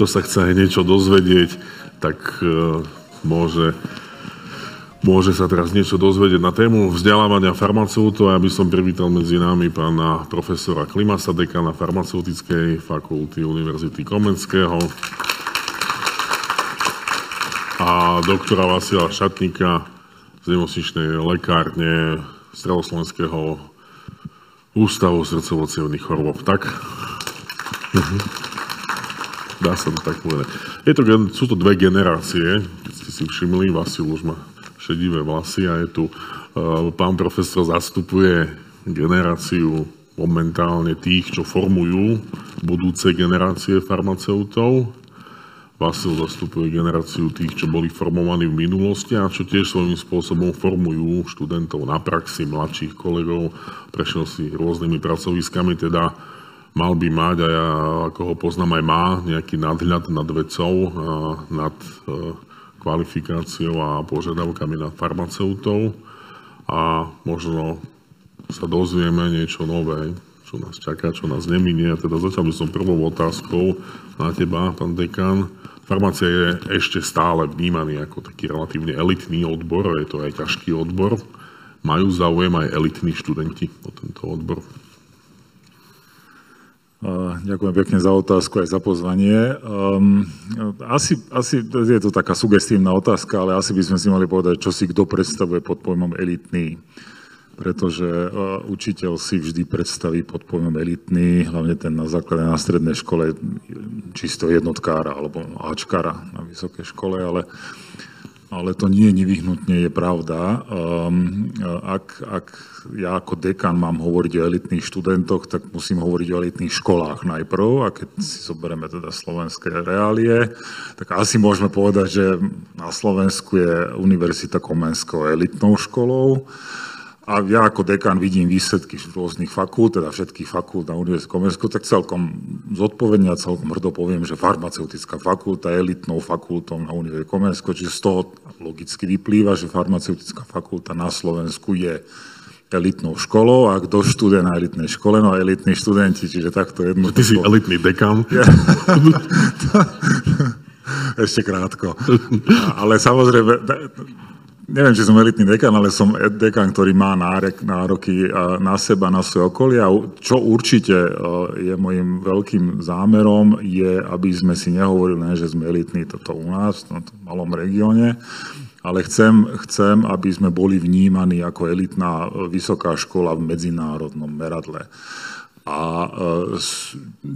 kto sa chce niečo dozvedieť, tak e, môže, môže sa teraz niečo dozvedieť na tému vzdelávania farmaceutov. Ja by som privítal medzi nami pána profesora Klimasa, dekana farmaceutickej fakulty Univerzity Komenského a doktora Vasila Šatníka z nemocničnej lekárne Stredoslovenského ústavu srdcovo chorôb. Tak? Mhm. Dá sa to tak povedať. Je to, sú to dve generácie, keď ste si všimli, Vasil už má šedivé vlasy a je tu, uh, pán profesor zastupuje generáciu momentálne tých, čo formujú budúce generácie farmaceutov. Vasil zastupuje generáciu tých, čo boli formovaní v minulosti a čo tiež svojím spôsobom formujú študentov na praxi, mladších kolegov, prešiel si rôznymi pracoviskami, teda mal by mať, a ja ako ho poznám aj má, nejaký nadhľad nad vecou, nad e, kvalifikáciou a požiadavkami na farmaceutov a možno sa dozvieme niečo nové, čo nás čaká, čo nás neminie. Teda začal by som prvou otázkou na teba, pán dekan. Farmácia je ešte stále vnímaný ako taký relatívne elitný odbor, je to aj ťažký odbor. Majú záujem aj elitní študenti o tento odbor? Ďakujem pekne za otázku aj za pozvanie. Um, asi, asi je to taká sugestívna otázka, ale asi by sme si mali povedať, čo si kto predstavuje pod pojmom elitný. Pretože uh, učiteľ si vždy predstaví pod pojmom elitný, hlavne ten na základe na strednej škole, čisto jednotkára alebo Ačkara na vysokej škole, ale ale to nie nevyhnutne je pravda. Um, ak, ak ja ako dekan mám hovoriť o elitných študentoch, tak musím hovoriť o elitných školách najprv. A keď si zoberieme teda slovenské reálie, tak asi môžeme povedať, že na Slovensku je Univerzita Komenského elitnou školou. A ja ako dekan vidím výsledky rôznych fakult, teda všetkých fakult na Univerzite Komenského, tak celkom zodpovedne a celkom hrdo poviem, že farmaceutická fakulta je elitnou fakultou na Univerzite Komenského, čiže z toho logicky vyplýva, že farmaceutická fakulta na Slovensku je elitnou školou a kto študuje na elitnej škole, no elitní študenti, čiže takto jedno. Ty si elitný dekan. Ja, ešte krátko. Ale samozrejme, neviem, či som elitný dekan, ale som dekan, ktorý má nároky na seba, na svoje okolie. A čo určite e, je môjim veľkým zámerom, je, aby sme si nehovorili, ne, že sme elitní toto u nás, v malom regióne, ale chcem, chcem, aby sme boli vnímaní ako elitná e, vysoká škola v medzinárodnom meradle. A e,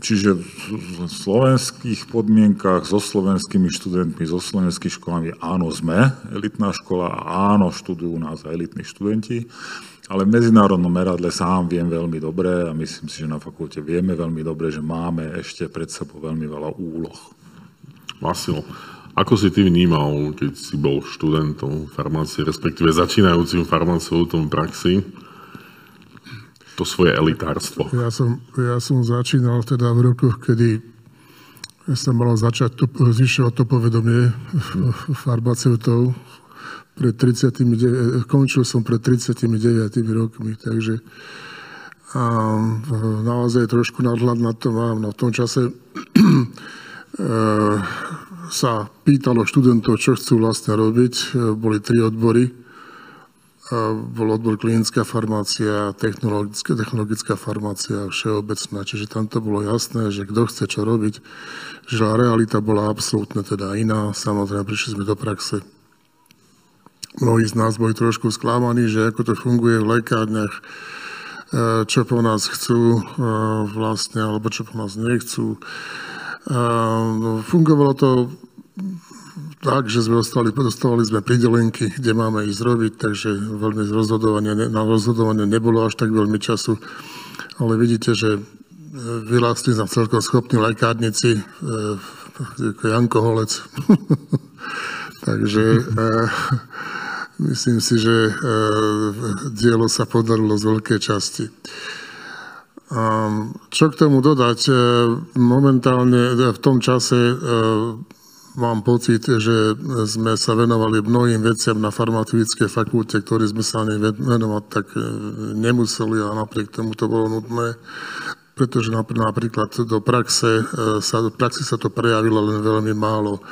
čiže v slovenských podmienkach so slovenskými študentmi, so slovenskými školami áno sme elitná škola a áno študujú nás elitní študenti, ale v medzinárodnom meradle sám viem veľmi dobre a myslím si, že na fakulte vieme veľmi dobre, že máme ešte pred sebou veľmi veľa úloh. Vasil, ako si ty vnímal, keď si bol študentom farmácie, respektíve začínajúcim farmaceutom praxi, to svoje elitárstvo. Ja som, ja som začínal teda v rokoch, kedy sa malo začať to, zvyšovať to povedomie farmaceutov. Pred 39, končil som pred 39 rokmi, takže a naozaj trošku nadhľad na to mám. No v tom čase e, sa pýtalo študentov, čo chcú vlastne robiť. Boli tri odbory bol odbor klinická farmácia, technologická, technologická farmácia, všeobecná. Čiže tam to bolo jasné, že kto chce čo robiť, že realita bola absolútne teda iná. Samozrejme, prišli sme do praxe. Mnohí z nás boli trošku sklamaní, že ako to funguje v lekárniach, e, čo po nás chcú e, vlastne, alebo čo po nás nechcú. E, no, fungovalo to tak, že sme ostali, dostávali sme pridelenky, kde máme ísť robiť, takže veľmi rozhodovanie, na rozhodovanie nebolo až tak veľmi času. Ale vidíte, že e, vyrástli sme celkom schopní lekárnici, ako Janko Holec. takže e, myslím si, že e, dielo sa podarilo z veľkej časti. Čo k tomu dodať? Momentálne v tom čase mám pocit, že sme sa venovali mnohým veciam na farmaceutickej fakulte, ktoré sme sa ani venovať tak e, nemuseli a napriek tomu to bolo nutné. pretože napríklad do praxe sa, do praxi sa to prejavilo len veľmi málo.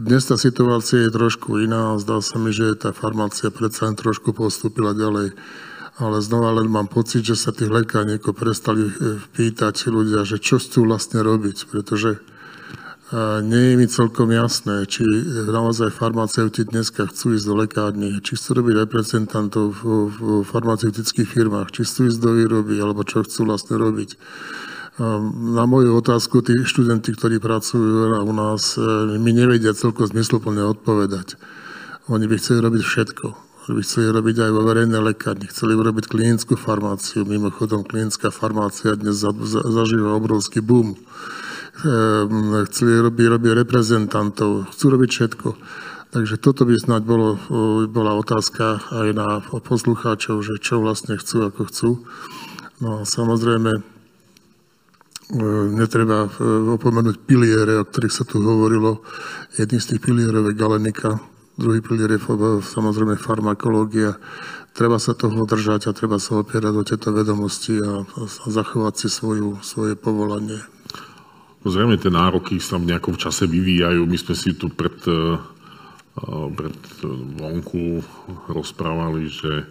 Dnes tá situácia je trošku iná. Zdá sa mi, že tá farmácia predsa len trošku postúpila ďalej. Ale znova len mám pocit, že sa tých lekárníkov prestali pýtať ľudia, že čo chcú vlastne robiť, pretože nie je mi celkom jasné, či naozaj farmaceuti dneska chcú ísť do lekárny, či chcú robiť reprezentantov v, farmaceutických firmách, či chcú ísť do výroby, alebo čo chcú vlastne robiť. Na moju otázku tí študenti, ktorí pracujú u nás, e, mi nevedia celkom zmysluplne odpovedať. Oni by chceli robiť všetko. By chceli robiť aj vo verejnej lekárni, chceli robiť klinickú farmáciu. Mimochodom, klinická farmácia dnes zažíva obrovský boom chceli robiť, robiť reprezentantov, chcú robiť všetko. Takže toto by snáď bolo, bola otázka aj na poslucháčov, že čo vlastne chcú, ako chcú. No a samozrejme, e, netreba e, opomenúť piliere, o ktorých sa tu hovorilo. Jedný z tých pilierov je galenika, druhý pilier je samozrejme farmakológia. Treba sa toho držať a treba sa opierať o tieto vedomosti a, a zachovať si svoju, svoje povolanie. Zrejme tie nároky sa v nejakom čase vyvíjajú. My sme si tu pred, eh, pred vonku rozprávali, že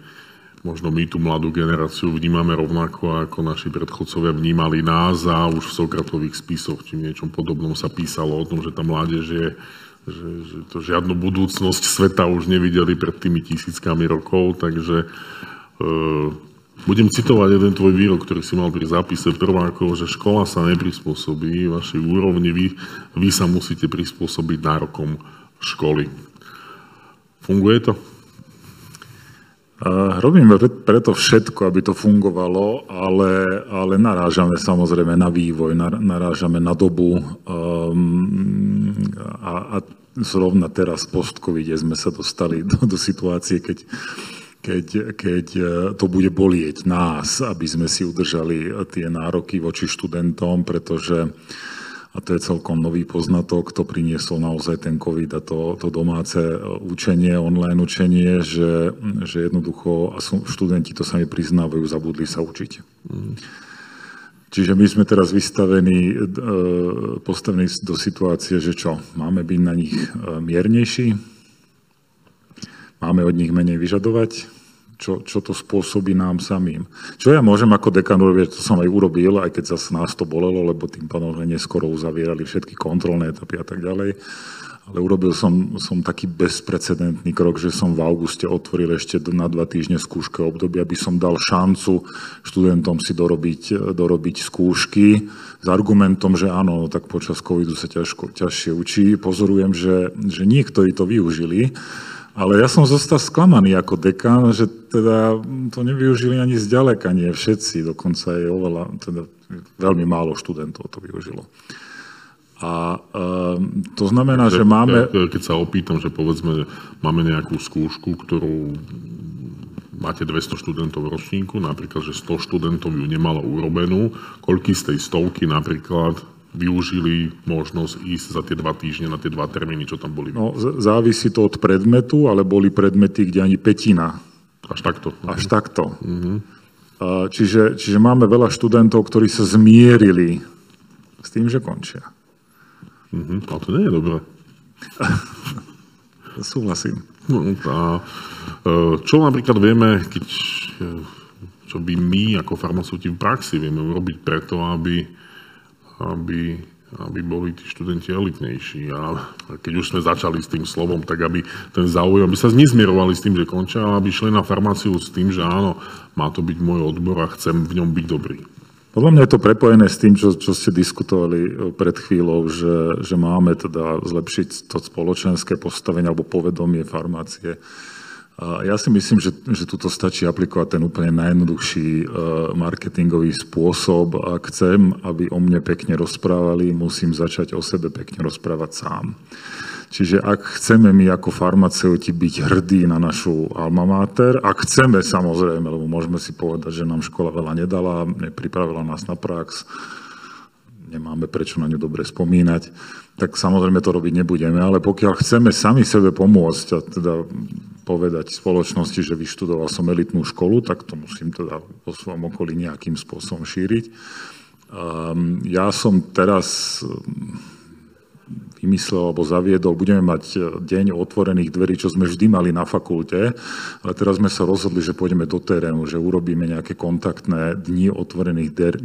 možno my tú mladú generáciu vnímame rovnako, ako naši predchodcovia vnímali nás a už v Sokratových spisoch či v niečom podobnom sa písalo o tom, že tá mládež je že, že to žiadnu budúcnosť sveta už nevideli pred tými tisíckami rokov, takže budem citovať jeden tvoj výrok, ktorý si mal pri zápise prvákov, že škola sa neprispôsobí vašej úrovni, vy, vy sa musíte prispôsobiť nárokom školy. Funguje to? Robíme preto všetko, aby to fungovalo, ale, ale narážame samozrejme na vývoj, narážame na dobu um, a, a zrovna teraz post-covide sme sa dostali do, do situácie, keď keď, keď e, to bude bolieť nás, aby sme si udržali tie nároky voči študentom, pretože a to je celkom nový poznatok, to priniesol naozaj ten COVID a to, to domáce učenie, online učenie, že, že jednoducho, a študenti to sami priznávajú, zabudli sa učiť. Čiže my sme teraz vystavení, e, postavení do situácie, že čo, máme byť na nich e, miernejší, máme od nich menej vyžadovať, čo, čo to spôsobí nám samým. Čo ja môžem ako dekan urobiť, to som aj urobil, aj keď zase nás to bolelo, lebo tým pádom sme neskoro uzavierali všetky kontrolné etapy a tak ďalej. Ale urobil som, som taký bezprecedentný krok, že som v auguste otvoril ešte na dva týždne skúške obdobie, aby som dal šancu študentom si dorobiť, dorobiť skúšky s argumentom, že áno, tak počas covidu sa ťažko, ťažšie učí. Pozorujem, že, že niektorí to využili ale ja som zostal sklamaný ako dekan, že teda to nevyužili ani zďaleka, nie všetci, dokonca je oveľa, teda veľmi málo študentov to využilo. A um, to znamená, že, že máme... Keď sa opýtam, že povedzme, máme nejakú skúšku, ktorú máte 200 študentov v ročníku, napríklad, že 100 študentov ju nemalo urobenú, koľky z tej stovky napríklad využili možnosť ísť za tie dva týždne na tie dva termíny, čo tam boli? No, závisí to od predmetu, ale boli predmety, kde ani petina. Až takto. Až takto. Uh-huh. Čiže, čiže máme veľa študentov, ktorí sa zmierili s tým, že končia. Uh-huh. Ale to nie je dobré. Súhlasím. No, a, e, čo napríklad vieme, keď, e, čo by my ako farmaceuti v praxi vieme urobiť preto, aby aby, aby boli tí študenti elitnejší. A keď už sme začali s tým slovom, tak aby ten záujem, aby sa nezmierovali s tým, že končia, ale aby šli na farmáciu s tým, že áno, má to byť môj odbor a chcem v ňom byť dobrý. Podľa mňa je to prepojené s tým, čo, čo ste diskutovali e, pred chvíľou, že, že máme teda zlepšiť to spoločenské postavenie alebo povedomie farmácie ja si myslím, že, že tuto stačí aplikovať ten úplne najjednoduchší e, marketingový spôsob. Ak chcem, aby o mne pekne rozprávali, musím začať o sebe pekne rozprávať sám. Čiže ak chceme my ako farmaceuti byť hrdí na našu alma mater, ak chceme samozrejme, lebo môžeme si povedať, že nám škola veľa nedala, nepripravila nás na prax, nemáme prečo na ňu dobre spomínať, tak samozrejme to robiť nebudeme, ale pokiaľ chceme sami sebe pomôcť a teda povedať spoločnosti, že vyštudoval som elitnú školu, tak to musím teda po svojom okolí nejakým spôsobom šíriť. Um, ja som teraz vymyslel alebo zaviedol, budeme mať e, deň otvorených dverí, čo sme vždy mali na fakulte, ale teraz sme sa rozhodli, že pôjdeme do terénu, že urobíme nejaké kontaktné dni otvorených der-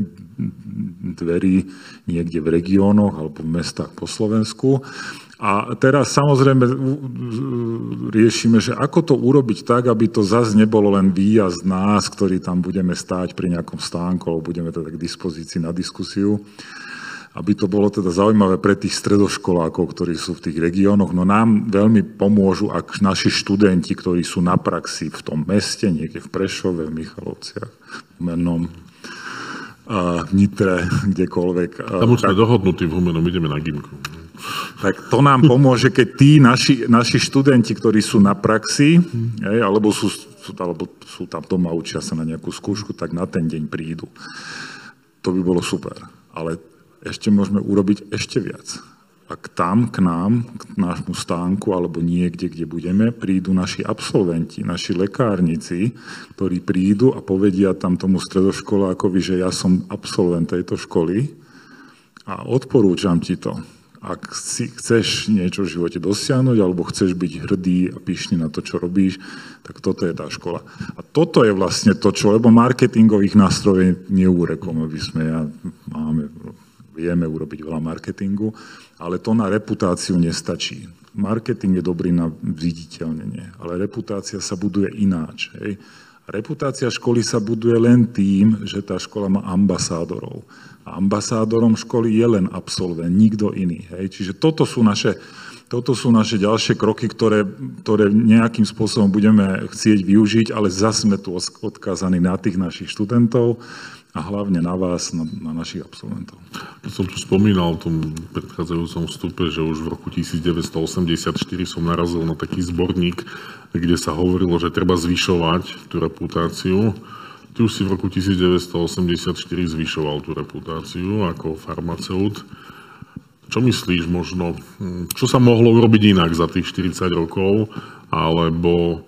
dverí niekde v regiónoch alebo v mestách po Slovensku. A teraz samozrejme riešime, že ako to urobiť tak, aby to zase nebolo len výjazd nás, ktorí tam budeme stáť pri nejakom stánku, alebo budeme teda k dispozícii na diskusiu, aby to bolo teda zaujímavé pre tých stredoškolákov, ktorí sú v tých regiónoch. No nám veľmi pomôžu, ak naši študenti, ktorí sú na praxi v tom meste, niekde v Prešove, v Michalovciach, v Menom, v Nitre, kdekoľvek. Tam už sme dohodnutí v Humenom, ideme na Gimku. Tak to nám pomôže, keď tí naši, naši študenti, ktorí sú na praxi, hej, alebo, sú, alebo sú tam doma, učia sa na nejakú skúšku, tak na ten deň prídu. To by bolo super. Ale ešte môžeme urobiť ešte viac. Ak tam k nám, k nášmu stánku alebo niekde, kde budeme, prídu naši absolventi, naši lekárnici, ktorí prídu a povedia tam tomu stredoškolákovi, že ja som absolvent tejto školy a odporúčam ti to. Ak si chceš niečo v živote dosiahnuť alebo chceš byť hrdý a pyšný na to, čo robíš, tak toto je tá škola. A toto je vlastne to, čo, lebo marketingových nástrojov neúrekom, aby sme, ja, máme vieme urobiť veľa marketingu, ale to na reputáciu nestačí. Marketing je dobrý na viditeľnenie, ale reputácia sa buduje ináč. Hej. Reputácia školy sa buduje len tým, že tá škola má ambasádorov. A ambasádorom školy je len absolvent, nikto iný. Hej. Čiže toto sú naše, toto sú naše ďalšie kroky, ktoré, ktoré nejakým spôsobom budeme chcieť využiť, ale zase sme tu odkázaní na tých našich študentov a hlavne na vás, na, na našich absolventov. Som tu spomínal v tom predchádzajúcom vstupe, že už v roku 1984 som narazil na taký zborník, kde sa hovorilo, že treba zvyšovať tú reputáciu. Ty už si v roku 1984 zvyšoval tú reputáciu ako farmaceut. Čo myslíš možno, čo sa mohlo urobiť inak za tých 40 rokov, alebo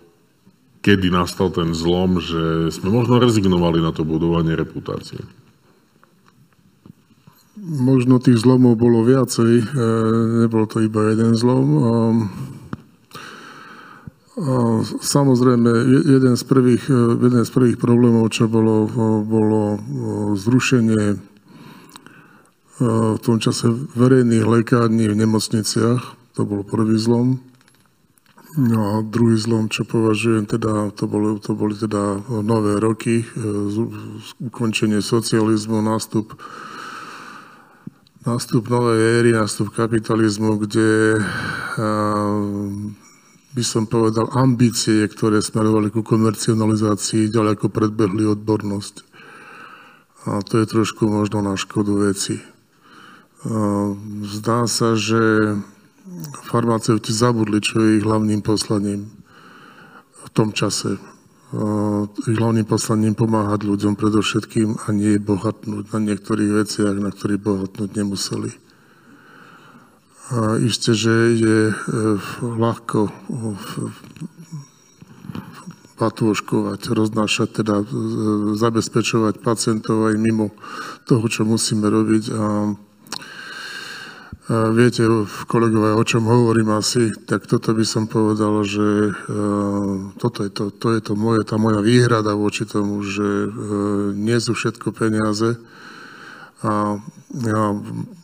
kedy nastal ten zlom, že sme možno rezignovali na to budovanie reputácie? Možno tých zlomov bolo viacej, e, nebol to iba jeden zlom. Samozrejme, jeden z prvých, e, jeden z prvých problémov, čo bolo, bolo zrušenie e, v tom čase verejných lekární v nemocniciach. To bol prvý zlom. No a druhý zlom, čo považujem, teda, to, boli, to boli teda nové roky, e, ukončenie socializmu, nástup, nástup novej éry, nástup kapitalizmu, kde a, by som povedal ambície, ktoré smerovali ku komercionalizácii, ďaleko predbehli odbornosť. A to je trošku možno na škodu veci. Zdá sa, že farmaceuti zabudli, čo je ich hlavným poslaním v tom čase. Ich hlavným poslaním pomáhať ľuďom predovšetkým a nie bohatnúť na niektorých veciach, na ktorých bohatnúť nemuseli. A isté, že je e, ľahko patôškovať, roznášať, teda e, zabezpečovať pacientov aj mimo toho, čo musíme robiť. A Viete, kolegové, o čom hovorím asi, tak toto by som povedal, že toto je to, to je to moje, tá moja výhrada voči tomu, že nie sú všetko peniaze. A ja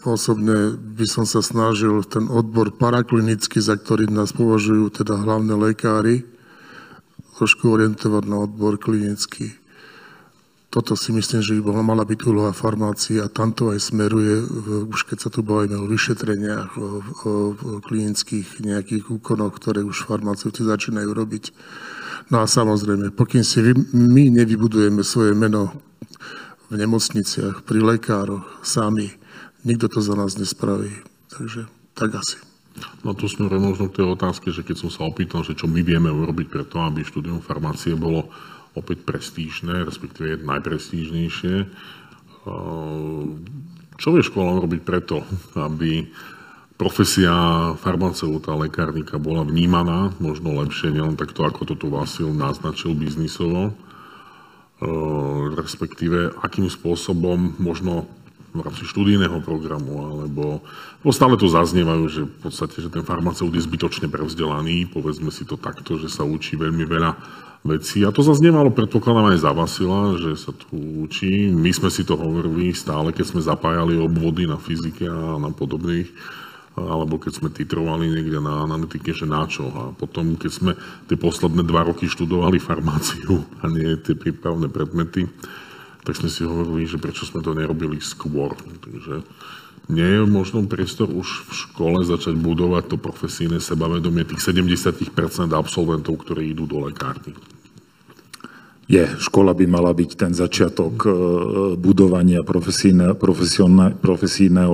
osobne by som sa snažil ten odbor paraklinický, za ktorý nás považujú teda hlavné lekári, trošku orientovať na odbor klinický. Toto si myslím, že by mala byť úloha farmácie a tam to aj smeruje, už keď sa tu bavíme o vyšetreniach, o, o, o klinických nejakých úkonoch, ktoré už farmaceuti začínajú robiť. No a samozrejme, pokým si vy, my nevybudujeme svoje meno v nemocniciach, pri lekároch, sami, nikto to za nás nespraví. Takže tak asi. No tu sme možno k tej otázke, že keď som sa opýtal, že čo my vieme urobiť preto, aby štúdium farmácie bolo opäť prestížne, respektíve najprestížnejšie. Čo vie škola robiť preto, aby profesia farmaceuta, lekárnika bola vnímaná možno lepšie, nielen takto, ako to tu Vasil naznačil biznisovo, respektíve akým spôsobom možno v rámci študijného programu, alebo bo stále to zaznievajú, že v podstate, že ten farmaceut je zbytočne prevzdelaný, povedzme si to takto, že sa učí veľmi veľa vecí. A to zaznievalo, predpokladám aj za Vasila, že sa tu učí. My sme si to hovorili stále, keď sme zapájali obvody na fyzike a na podobných alebo keď sme titrovali niekde na analytike, že na čo. A potom, keď sme tie posledné dva roky študovali farmáciu a nie tie prípravné predmety, tak sme si hovorili, že prečo sme to nerobili skôr. Takže nie je možno priestor už v škole začať budovať to profesijné sebavedomie tých 70% absolventov, ktorí idú do lekárny je. Škola by mala byť ten začiatok e, budovania profesijného,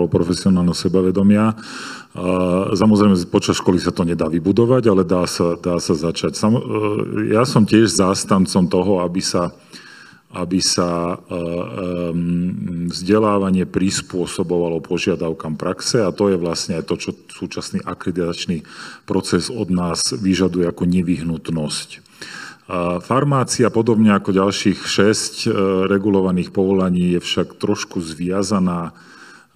profesionálneho sebavedomia. Samozrejme, počas školy sa to nedá vybudovať, ale dá sa, dá sa začať. E, ja som tiež zástancom toho, aby sa, aby sa e, vzdelávanie prispôsobovalo požiadavkám praxe a to je vlastne aj to, čo súčasný akreditačný proces od nás vyžaduje ako nevyhnutnosť. Farmácia, podobne ako ďalších šesť e, regulovaných povolaní, je však trošku zviazaná E,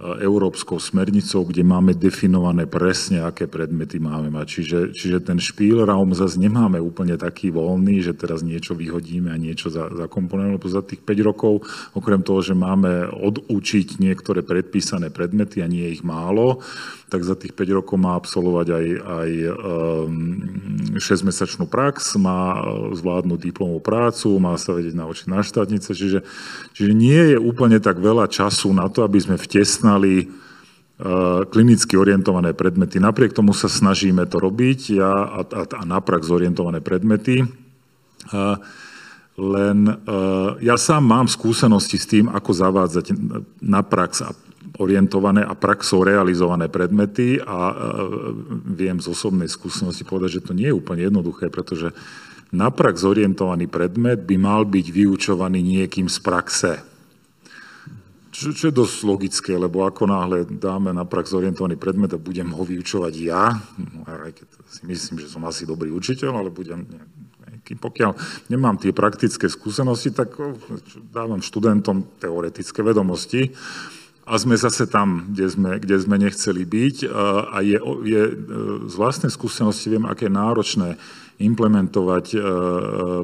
európskou smernicou, kde máme definované presne, aké predmety máme mať. Čiže, čiže ten špílraum zase nemáme úplne taký voľný, že teraz niečo vyhodíme a niečo za, zakomponujeme, lebo za tých 5 rokov, okrem toho, že máme odučiť niektoré predpísané predmety a nie je ich málo, tak za tých 5 rokov má absolvovať aj, aj um, 6-mesačnú prax, má zvládnuť diplomovú prácu, má sa vedieť naučiť na štátnice, čiže, čiže nie je úplne tak veľa času na to, aby sme vtesnali poznali e, klinicky orientované predmety. Napriek tomu sa snažíme to robiť ja, a, a, a na prax predmety. E, len e, ja sám mám skúsenosti s tým, ako zavádzať na prax orientované a praxou realizované predmety a viem z osobnej skúsenosti povedať, že to nie je úplne jednoduché, pretože na prax orientovaný predmet by mal byť vyučovaný niekým z praxe. Čo, čo je dosť logické, lebo ako náhle dáme na prax orientovaný predmet a budem ho vyučovať ja, aj keď si myslím, že som asi dobrý učiteľ, ale budem, nejaký, pokiaľ nemám tie praktické skúsenosti, tak dávam študentom teoretické vedomosti. A sme zase tam, kde sme, kde sme nechceli byť a je, je z vlastnej skúsenosti viem, aké náročné implementovať e, e,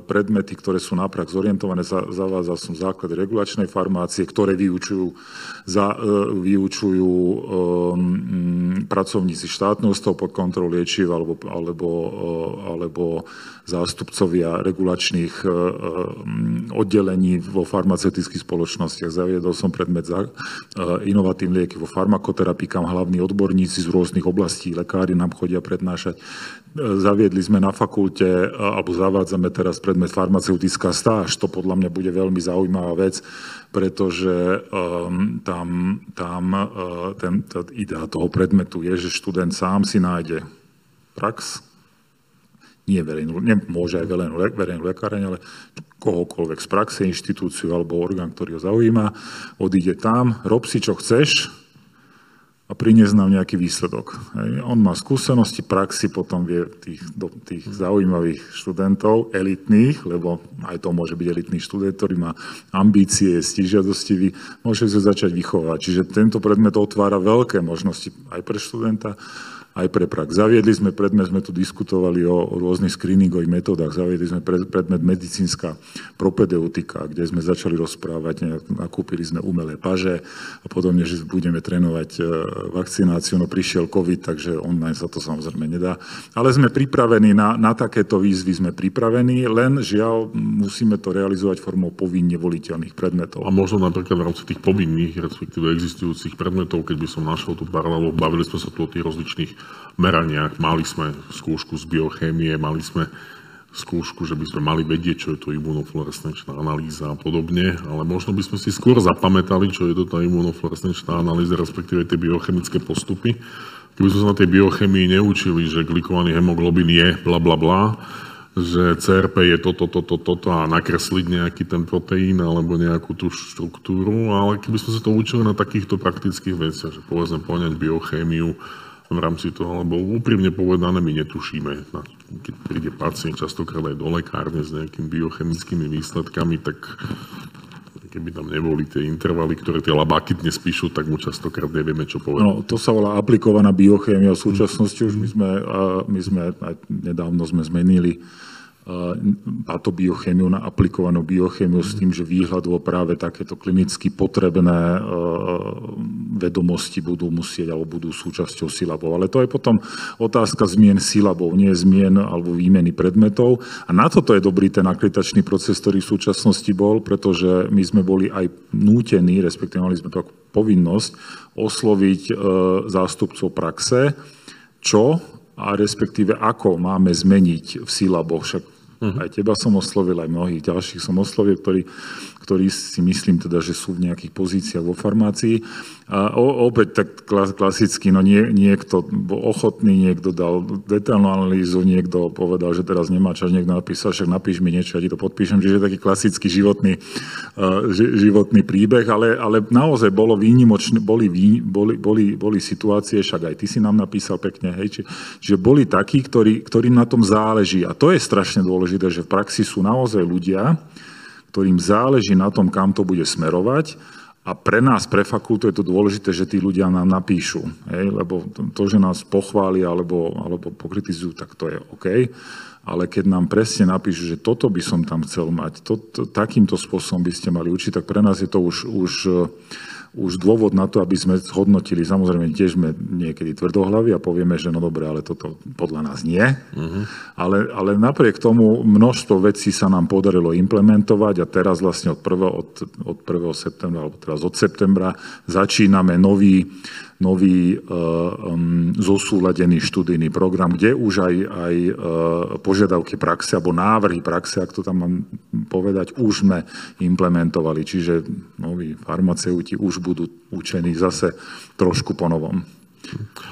predmety, ktoré sú na prax zorientované. Zavádzal som základ regulačnej farmácie, ktoré vyučujú, za, e, vyučujú pracovníci štátneho stavu pod kontrolou liečiv alebo, alebo, alebo zástupcovia regulačných oddelení vo farmaceutických spoločnostiach. Zaviedol som predmet za inovatívne lieky vo farmakoterapii, kam hlavní odborníci z rôznych oblastí, lekári nám chodia prednášať. Zaviedli sme na fakulte, alebo zavádzame teraz predmet farmaceutická stáž. To podľa mňa bude veľmi zaujímavá vec, pretože um, tam, tam uh, ten, tá idea toho predmetu je, že študent sám si nájde prax, nie verejnú, môže aj verejnú, verejnú lekáreň, ale kohokoľvek z praxe, inštitúciu alebo orgán, ktorý ho zaujíma, odíde tam, rob si, čo chceš, a priniesť nám nejaký výsledok. On má skúsenosti, praxi, potom vie tých, do, tých zaujímavých študentov, elitných, lebo aj to môže byť elitný študent, ktorý má ambície, je stižiadostivý, môže sa začať vychovať. Čiže tento predmet otvára veľké možnosti aj pre študenta, aj pre prax. Zaviedli sme predmet, sme tu diskutovali o, rôznych screeningových metodách, zaviedli sme predmet medicínska propedeutika, kde sme začali rozprávať, nakúpili sme umelé paže a podobne, že budeme trénovať e, vakcináciu, no prišiel COVID, takže online sa to samozrejme nedá. Ale sme pripravení na, na takéto výzvy, sme pripravení, len žiaľ musíme to realizovať formou povinne voliteľných predmetov. A možno napríklad v rámci tých povinných, respektíve existujúcich predmetov, keď by som našiel tú paralelu, bavili sme sa tu o tých rozličných meraniach. Mali sme skúšku z biochémie, mali sme skúšku, že by sme mali vedieť, čo je to imunofluorescenčná analýza a podobne, ale možno by sme si skôr zapamätali, čo je to tá imunofluorescenčná analýza, respektíve tie biochemické postupy. Keby sme sa na tej biochemii neučili, že glikovaný hemoglobín je bla bla bla, že CRP je toto, toto, toto a nakresliť nejaký ten proteín alebo nejakú tú štruktúru, ale keby sme sa to učili na takýchto praktických veciach, že povedzme poňať biochémiu, v rámci toho, lebo úprimne povedané my netušíme. Keď príde pacient častokrát aj do lekárne s nejakými biochemickými výsledkami, tak keby tam neboli tie intervaly, ktoré tie labáky dnes píšu, tak mu častokrát nevieme, čo povedať. No, to sa volá aplikovaná biochémia. V súčasnosti už my sme, my sme nedávno sme zmenili patobiochemiu na aplikovanú biochémiu s tým, že výhľadovo práve takéto klinicky potrebné vedomosti budú musieť alebo budú súčasťou silabov. Ale to je potom otázka zmien silabov, nie zmien alebo výmeny predmetov. A na toto je dobrý ten akreditačný proces, ktorý v súčasnosti bol, pretože my sme boli aj nútení, respektíve mali sme takú povinnosť osloviť e, zástupcov praxe, čo a respektíve ako máme zmeniť v sílaboch. Však Uh-huh. Aj teba som oslovil, aj mnohých ďalších som oslovil, ktorí, ktorí si myslím teda, že sú v nejakých pozíciách vo farmácii. A opäť tak klasicky, no nie, niekto bol ochotný, niekto dal detailnú analýzu, niekto povedal, že teraz nemá čas, niekto napísal, však napíš mi niečo, ja ti to podpíšem, čiže taký klasický životný, životný príbeh, ale, ale naozaj bolo výnimočné, boli, boli, boli, boli situácie, však aj ty si nám napísal pekne, hej, či, že boli takí, ktorí, ktorým na tom záleží a to je strašne dôležité, že v praxi sú naozaj ľudia, ktorým záleží na tom, kam to bude smerovať a pre nás, pre fakultu je to dôležité, že tí ľudia nám napíšu, hej? lebo to, že nás pochvália alebo, alebo pokritizujú, tak to je OK. Ale keď nám presne napíšu, že toto by som tam chcel mať, to, to, takýmto spôsobom by ste mali učiť, tak pre nás je to už, už už dôvod na to, aby sme zhodnotili, samozrejme tiež sme niekedy tvrdohlaví a povieme, že no dobre, ale toto podľa nás nie. Uh-huh. Ale, ale napriek tomu množstvo vecí sa nám podarilo implementovať a teraz vlastne od 1. Od, od 1. septembra, alebo teraz od septembra začíname nový nový um, zosúladený študijný program, kde už aj, aj uh, požiadavky praxe alebo návrhy praxe, ak to tam mám povedať, už sme implementovali. Čiže noví farmaceuti už budú učení zase trošku po novom.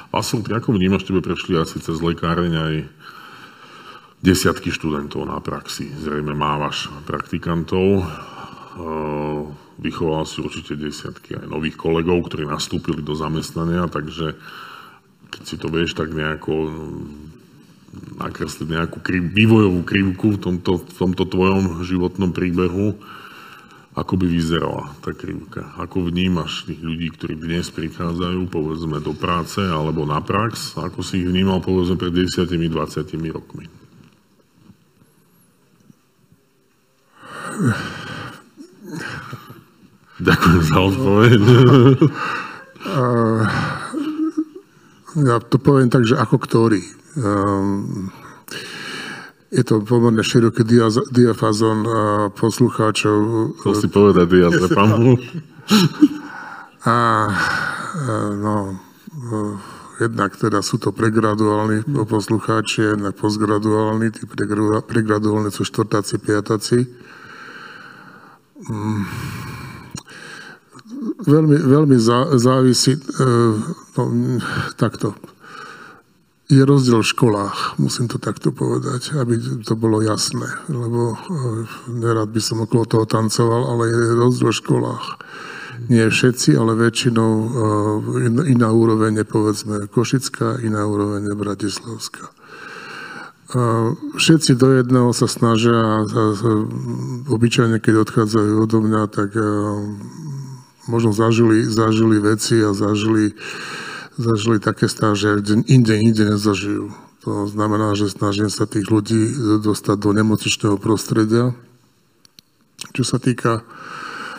Ty ako vnímaš, tebe prešli asi cez lekáreň aj desiatky študentov na praxi. Zrejme mávaš praktikantov. Vychoval si určite desiatky aj nových kolegov, ktorí nastúpili do zamestnania, takže keď si to vieš tak nejako mm, nakresliť nejakú kriv, vývojovú krivku v tomto, v tomto tvojom životnom príbehu, ako by vyzerala tá krivka? Ako vnímaš tých ľudí, ktorí dnes prichádzajú, povedzme, do práce alebo na prax? Ako si ich vnímal, povedzme, pred 10-20 rokmi? Ďakujem za odpoveď. Ja to poviem tak, že ako ktorý. Ehm, je to pomerne široký diafazon poslucháčov. Chcel si povedať diazepam. A no, jednak teda sú to pregraduálni poslucháči, jednak postgraduálni, tí pregraduálni sú štvrtáci, piatáci. Mm veľmi, veľmi závisí, e, no, takto. Je rozdiel v školách, musím to takto povedať, aby to bolo jasné, lebo e, nerad by som okolo toho tancoval, ale je rozdiel v školách. Nie všetci, ale väčšinou e, iná úroveň je povedzme Košická, iná úroveň je Bratislavská. Všetci do jedného sa snažia a obyčajne, keď odchádzajú odo mňa, tak možno zažili, zažili veci a zažili, zažili také stáže, kde inde, inde nezažijú. To znamená, že snažím sa tých ľudí dostať do nemocničného prostredia. Čo sa týka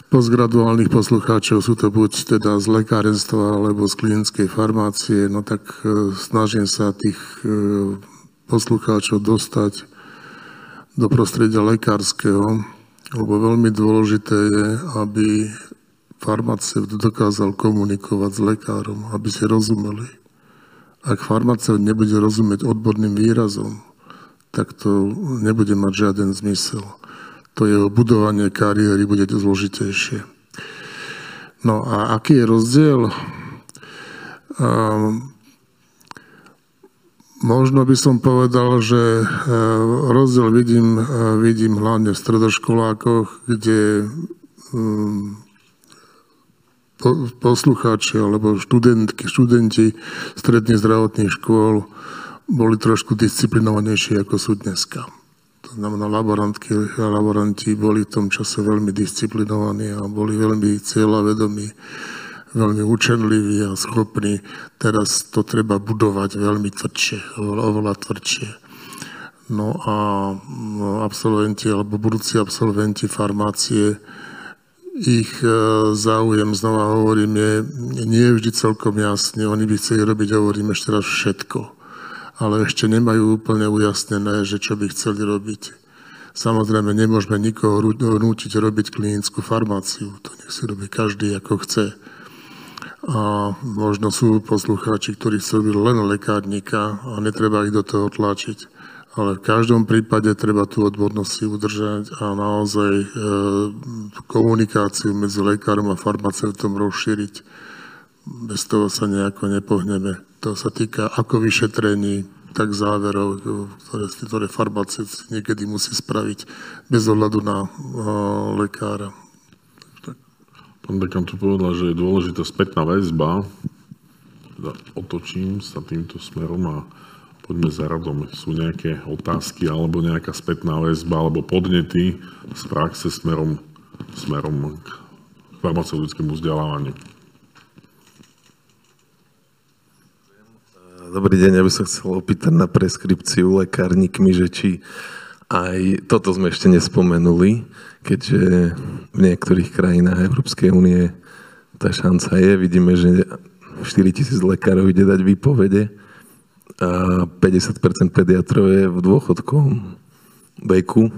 postgraduálnych poslucháčov, sú to buď teda z lekárenstva alebo z klinickej farmácie, no tak e, snažím sa tých e, poslucháčov dostať do prostredia lekárskeho, lebo veľmi dôležité je, aby farmaceut dokázal komunikovať s lekárom, aby si rozumeli. Ak farmaceut nebude rozumieť odborným výrazom, tak to nebude mať žiaden zmysel. To jeho budovanie kariéry bude zložitejšie. No a aký je rozdiel? Um, možno by som povedal, že uh, rozdiel vidím, uh, vidím hlavne v stredoškolákoch, kde um, poslucháči alebo študentky, študenti stredne zdravotných škôl boli trošku disciplinovanejší ako sú dneska. To znamená, laborantky a laboranti boli v tom čase veľmi disciplinovaní a boli veľmi cieľavedomí, veľmi učenliví a schopní. Teraz to treba budovať veľmi tvrdšie, oveľa, oveľa tvrdšie. No a no, absolventi alebo budúci absolventi farmácie ich e, záujem, znova hovorím, je nie je vždy celkom jasný. Oni by chceli robiť, hovorím ešte raz, všetko ale ešte nemajú úplne ujasnené, že čo by chceli robiť. Samozrejme, nemôžeme nikoho nútiť robiť klinickú farmáciu. To nech si robí každý, ako chce. A možno sú poslucháči, ktorí chcú byť len lekárnika a netreba ich do toho tlačiť. Ale v každom prípade treba tú odbornosť si udržať a naozaj e, komunikáciu medzi lekárom a farmaceutom rozšíriť. Bez toho sa nejako nepohneme. To sa týka ako vyšetrení, tak záverov, ktoré, ktoré farmaceut niekedy musí spraviť bez ohľadu na uh, lekára. Pán dekan tu povedal, že je dôležitá spätná väzba. Teda otočím sa týmto smerom a poďme za radom. Sú nejaké otázky alebo nejaká spätná väzba alebo podnety z praxe smerom, smerom k farmaceutickému vzdelávaniu. Dobrý deň, ja by som chcel opýtať na preskripciu lekárnikmi, že či aj toto sme ešte nespomenuli, keďže v niektorých krajinách Európskej únie tá šanca je. Vidíme, že 4 tisíc lekárov ide dať výpovede a 50% pediatrov je v dôchodkom veku.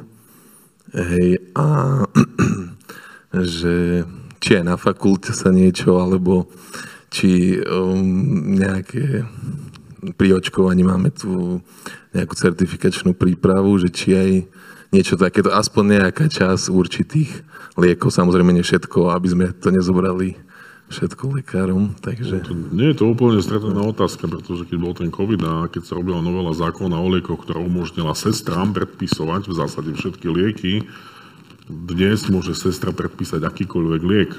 Hej, a že či aj na fakulte sa niečo, alebo či um, nejaké pri očkovaní máme tu nejakú certifikačnú prípravu, že či aj niečo takéto, aspoň nejaká časť určitých liekov, samozrejme nie všetko, aby sme to nezobrali všetko lekárom, takže... No to, nie je to úplne stretná otázka, pretože keď bol ten COVID a keď sa robila novela zákona o liekoch, ktorá umožnila sestrám predpisovať v zásade všetky lieky, dnes môže sestra predpísať akýkoľvek liek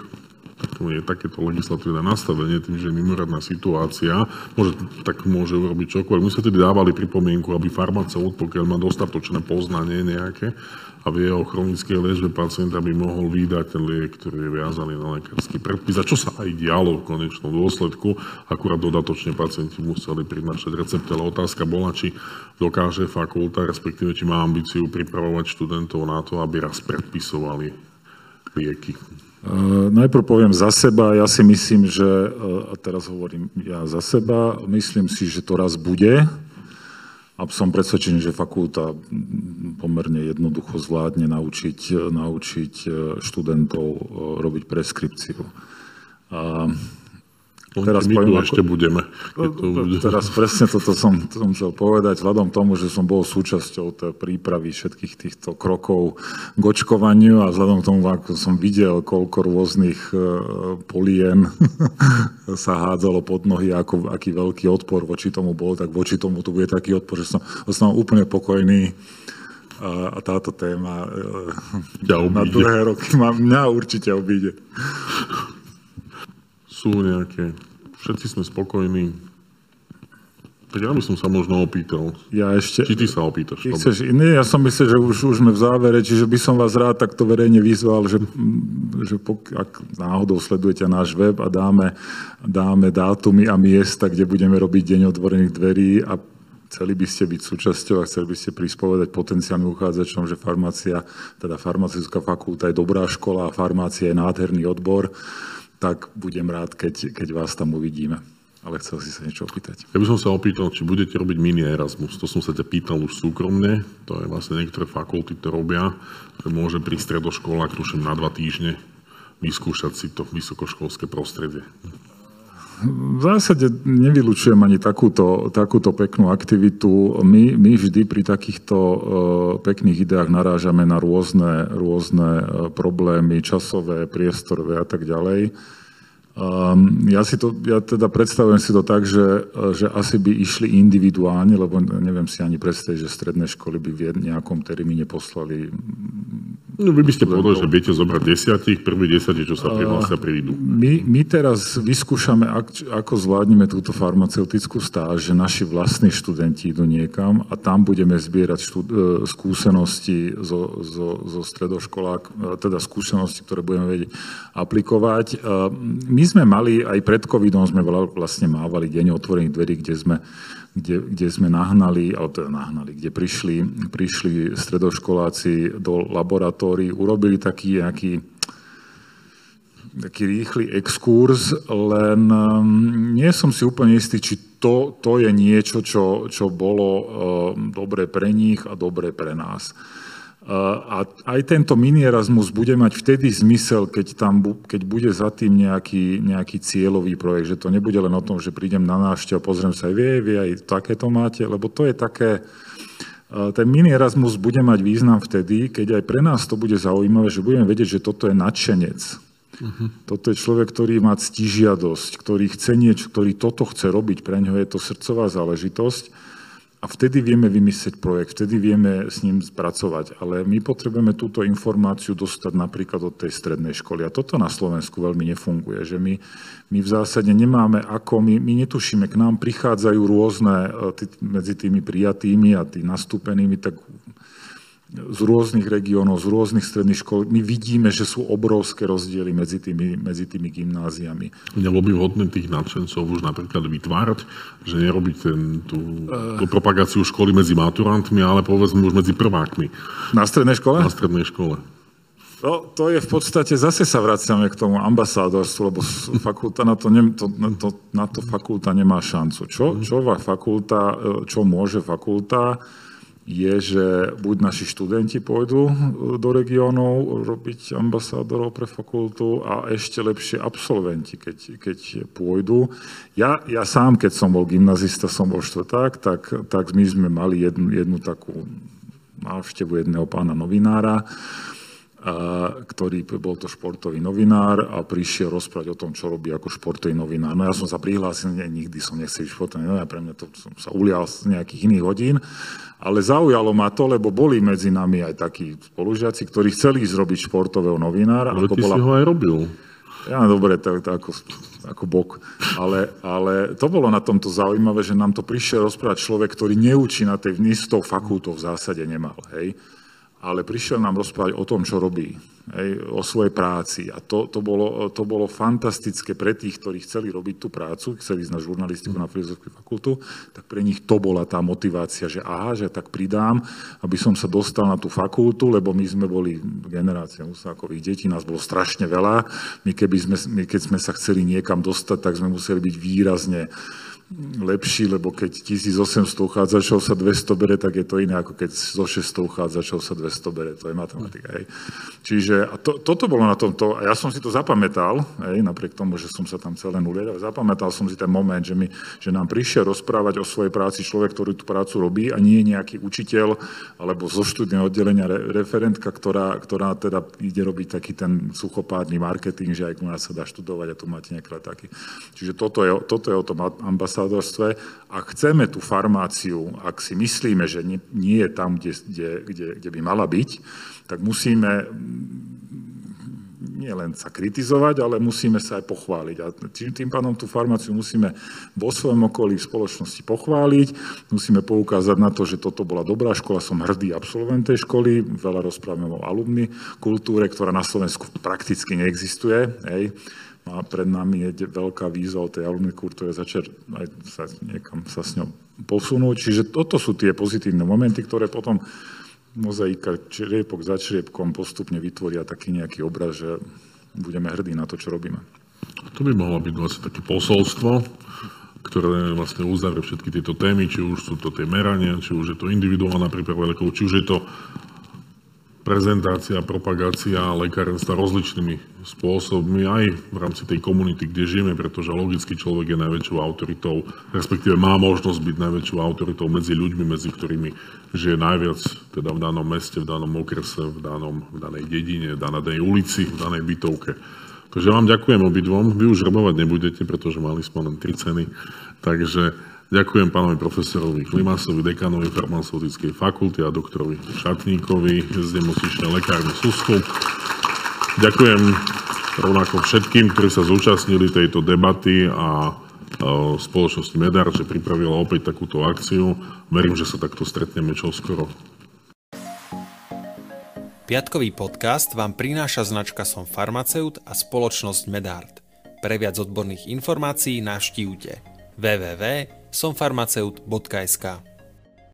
je takéto legislatívne nastavenie, tým, že je mimoriadná situácia, môže, tak môže urobiť čokoľvek. My sme tedy dávali pripomienku, aby farmaceut, pokiaľ má dostatočné poznanie nejaké a vie o chronickej liečbe pacienta, by mohol vydať ten liek, ktorý je viazaný na lekársky predpis. A čo sa aj dialo v konečnom dôsledku, akurát dodatočne pacienti museli prinášať recepty, ale otázka bola, či dokáže fakulta, respektíve či má ambíciu pripravovať študentov na to, aby raz predpisovali lieky. Uh, najprv poviem za seba, ja si myslím, že, uh, a teraz hovorím ja za seba, myslím si, že to raz bude a som presvedčený, že fakulta pomerne jednoducho zvládne naučiť, naučiť študentov robiť preskripciu. Uh, teraz my poviem, tu ako, ešte budeme. To bude. Teraz presne toto som, to som chcel povedať, vzhľadom tomu, že som bol súčasťou tej prípravy všetkých týchto krokov k očkovaniu a vzhľadom k tomu, ako som videl, koľko rôznych e, polien sa hádzalo pod nohy, ako, aký veľký odpor voči tomu bol, tak voči tomu tu bude taký odpor, že som, som úplne pokojný a, a táto téma e, na dlhé roky ma, mňa určite obíde sú nejaké, všetci sme spokojní. Tak ja by som sa možno opýtal. Ja ešte... Či ty sa opýtaš? Chceš, nie, ja som myslel, že už, už sme v závere, čiže by som vás rád takto verejne vyzval, že, že pok, ak náhodou sledujete náš web a dáme, dáme dátumy a miesta, kde budeme robiť deň otvorených dverí a chceli by ste byť súčasťou a chceli by ste prispovedať potenciálnym uchádzačom, že farmácia, teda farmaceutická fakulta je dobrá škola a farmácia je nádherný odbor, tak budem rád, keď, keď vás tam uvidíme. Ale chcel si sa niečo opýtať. Ja by som sa opýtal, či budete robiť mini Erasmus. To som sa ťa pýtal už súkromne. To je vlastne niektoré fakulty to robia. Môže prísť stredoškolák, tuším, na dva týždne vyskúšať si to vysokoškolské prostredie. V zásade nevylučujem ani takúto, takúto peknú aktivitu. My, my vždy pri takýchto uh, pekných ideách narážame na rôzne, rôzne uh, problémy, časové, priestorové a tak ďalej. Um, ja, si to, ja teda predstavujem si to tak, že, že asi by išli individuálne, lebo neviem si ani predstaviť, že stredné školy by v nejakom termíne poslali No, vy by ste povedali, že viete zobrať desiatich, prvý desiatich, čo sa prihlásia, prídu. My, my teraz vyskúšame, ak, ako zvládneme túto farmaceutickú stáž, že naši vlastní študenti idú niekam a tam budeme zbierať štud, e, skúsenosti zo, zo, zo stredoškolák, e, teda skúsenosti, ktoré budeme vedieť aplikovať. E, my sme mali, aj pred covidom sme vlastne mávali deň otvorených dverí, kde sme kde, kde sme nahnali, alebo teda nahnali, kde prišli, prišli stredoškoláci do laboratórií, urobili taký nejaký taký rýchly exkurs, len um, nie som si úplne istý, či to, to je niečo, čo, čo bolo um, dobré pre nich a dobré pre nás. A aj tento mini Erasmus bude mať vtedy zmysel, keď, tam, keď bude za tým nejaký, nejaký cieľový projekt, že to nebude len o tom, že prídem na návštev a pozriem sa vie, vy aj takéto máte, lebo to je také, ten mini Erasmus bude mať význam vtedy, keď aj pre nás to bude zaujímavé, že budeme vedieť, že toto je nadšenec. Uh-huh. Toto je človek, ktorý má ctižiadosť, ktorý chce niečo, ktorý toto chce robiť, pre ňo je to srdcová záležitosť a vtedy vieme vymyslieť projekt, vtedy vieme s ním spracovať. Ale my potrebujeme túto informáciu dostať napríklad od tej strednej školy. A toto na Slovensku veľmi nefunguje, že my, my v zásade nemáme ako, my, my netušíme, k nám prichádzajú rôzne, e, tý, medzi tými prijatými a tými nastúpenými, tak z rôznych regiónov, z rôznych stredných škôl, my vidíme, že sú obrovské rozdiely medzi tými, medzi tými gymnáziami. Nebolo by vhodné tých nadšencov už napríklad vytvárať, že nerobiť ten, tú, tú propagáciu školy medzi maturantmi, ale povedzme už medzi prvákmi. Na strednej škole? Na strednej škole. No, to je v podstate, zase sa vraciame k tomu ambasádorstvu, lebo fakulta na to, ne, to, na, to, na to fakulta nemá šancu. Čo, čo fakulta, čo môže fakulta? Je, že buď naši študenti pôjdu e, do regiónov robiť ambasádorov pre fakultu a ešte lepšie absolventi, keď, keď pôjdu. Ja, ja sám, keď som bol gymnazista, som bol štvrták, tak, tak my sme mali jednu, jednu takú návštevu jedného pána novinára, ktorý bol to športový novinár a prišiel rozprávať o tom, čo robí ako športový novinár. No ja som sa prihlásil, ne, nikdy som nechcel byť športový novinár, pre mňa to som sa ulial z nejakých iných hodín, ale zaujalo ma to, lebo boli medzi nami aj takí spolužiaci, ktorí chceli zrobiť športového novinára. Ale ty bola... si ho aj robil. Ja, dobre, to, to ako, ako bok. Ale, ale to bolo na tomto zaujímavé, že nám to prišiel rozprávať človek, ktorý neučí na tej vnistou fakultou v zásade nemal. Hej? Ale prišiel nám rozprávať o tom, čo robí, hej, o svojej práci. A to, to, bolo, to bolo fantastické pre tých, ktorí chceli robiť tú prácu, chceli ísť na žurnalistiku na filozofickú fakultu, tak pre nich to bola tá motivácia, že aha, že tak pridám, aby som sa dostal na tú fakultu, lebo my sme boli generácia Husákových detí, nás bolo strašne veľa. My, keby sme, my keď sme sa chceli niekam dostať, tak sme museli byť výrazne lepší, lebo keď 1800 uchádzačov sa 200 bere, tak je to iné, ako keď zo 600 uchádzačov sa 200 bere, to je matematika. Hej. Čiže a to, toto bolo na tomto, a ja som si to zapamätal, hej, napriek tomu, že som sa tam celé uliedal, zapamätal som si ten moment, že, mi, že nám prišiel rozprávať o svojej práci človek, ktorý tú prácu robí a nie nejaký učiteľ alebo zo študného oddelenia re, referentka, ktorá, ktorá teda ide robiť taký ten suchopádny marketing, že aj u nás sa dá študovať a tu máte nejaké taký. Čiže toto je, toto je o tom ambasád ambasádorstve a chceme tú farmáciu, ak si myslíme, že nie, nie je tam, kde, kde, kde, kde by mala byť, tak musíme nie len sa kritizovať, ale musíme sa aj pochváliť. A tým, tým pádom tú farmáciu musíme vo svojom okolí v spoločnosti pochváliť, musíme poukázať na to, že toto bola dobrá škola, som hrdý absolvent tej školy, veľa rozprávame o alumni kultúre, ktorá na Slovensku prakticky neexistuje. Hej a pred nami je veľká výzva tej alumnej kultúre začať aj sa niekam sa s ňou posunúť. Čiže toto sú tie pozitívne momenty, ktoré potom mozaika čriepok za čriepkom postupne vytvoria taký nejaký obraz, že budeme hrdí na to, čo robíme. To by mohlo byť vlastne také posolstvo, ktoré vlastne uzavrie všetky tieto témy, či už sú to tie merania, či už je to individuálna príprava či už je to prezentácia, propagácia lekárenstva rozličnými spôsobmi aj v rámci tej komunity, kde žijeme, pretože logicky človek je najväčšou autoritou, respektíve má možnosť byť najväčšou autoritou medzi ľuďmi, medzi ktorými žije najviac, teda v danom meste, v danom okrese, v, danom, v danej dedine, v danej ulici, v danej bytovke. Takže vám ďakujem obidvom. Vy už robovať nebudete, pretože mali sme len tri ceny. Takže ďakujem pánovi profesorovi Klimasovi, dekanovi farmaceutickej fakulty a doktorovi Šatníkovi z nemocničnej lekárne Susku. Ďakujem rovnako všetkým, ktorí sa zúčastnili tejto debaty a spoločnosti Medar, že pripravila opäť takúto akciu. Verím, že sa takto stretneme čoskoro. Piatkový podcast vám prináša značka Som farmaceut a spoločnosť Medart. Pre viac odborných informácií navštívte www.somfarmaceut.sk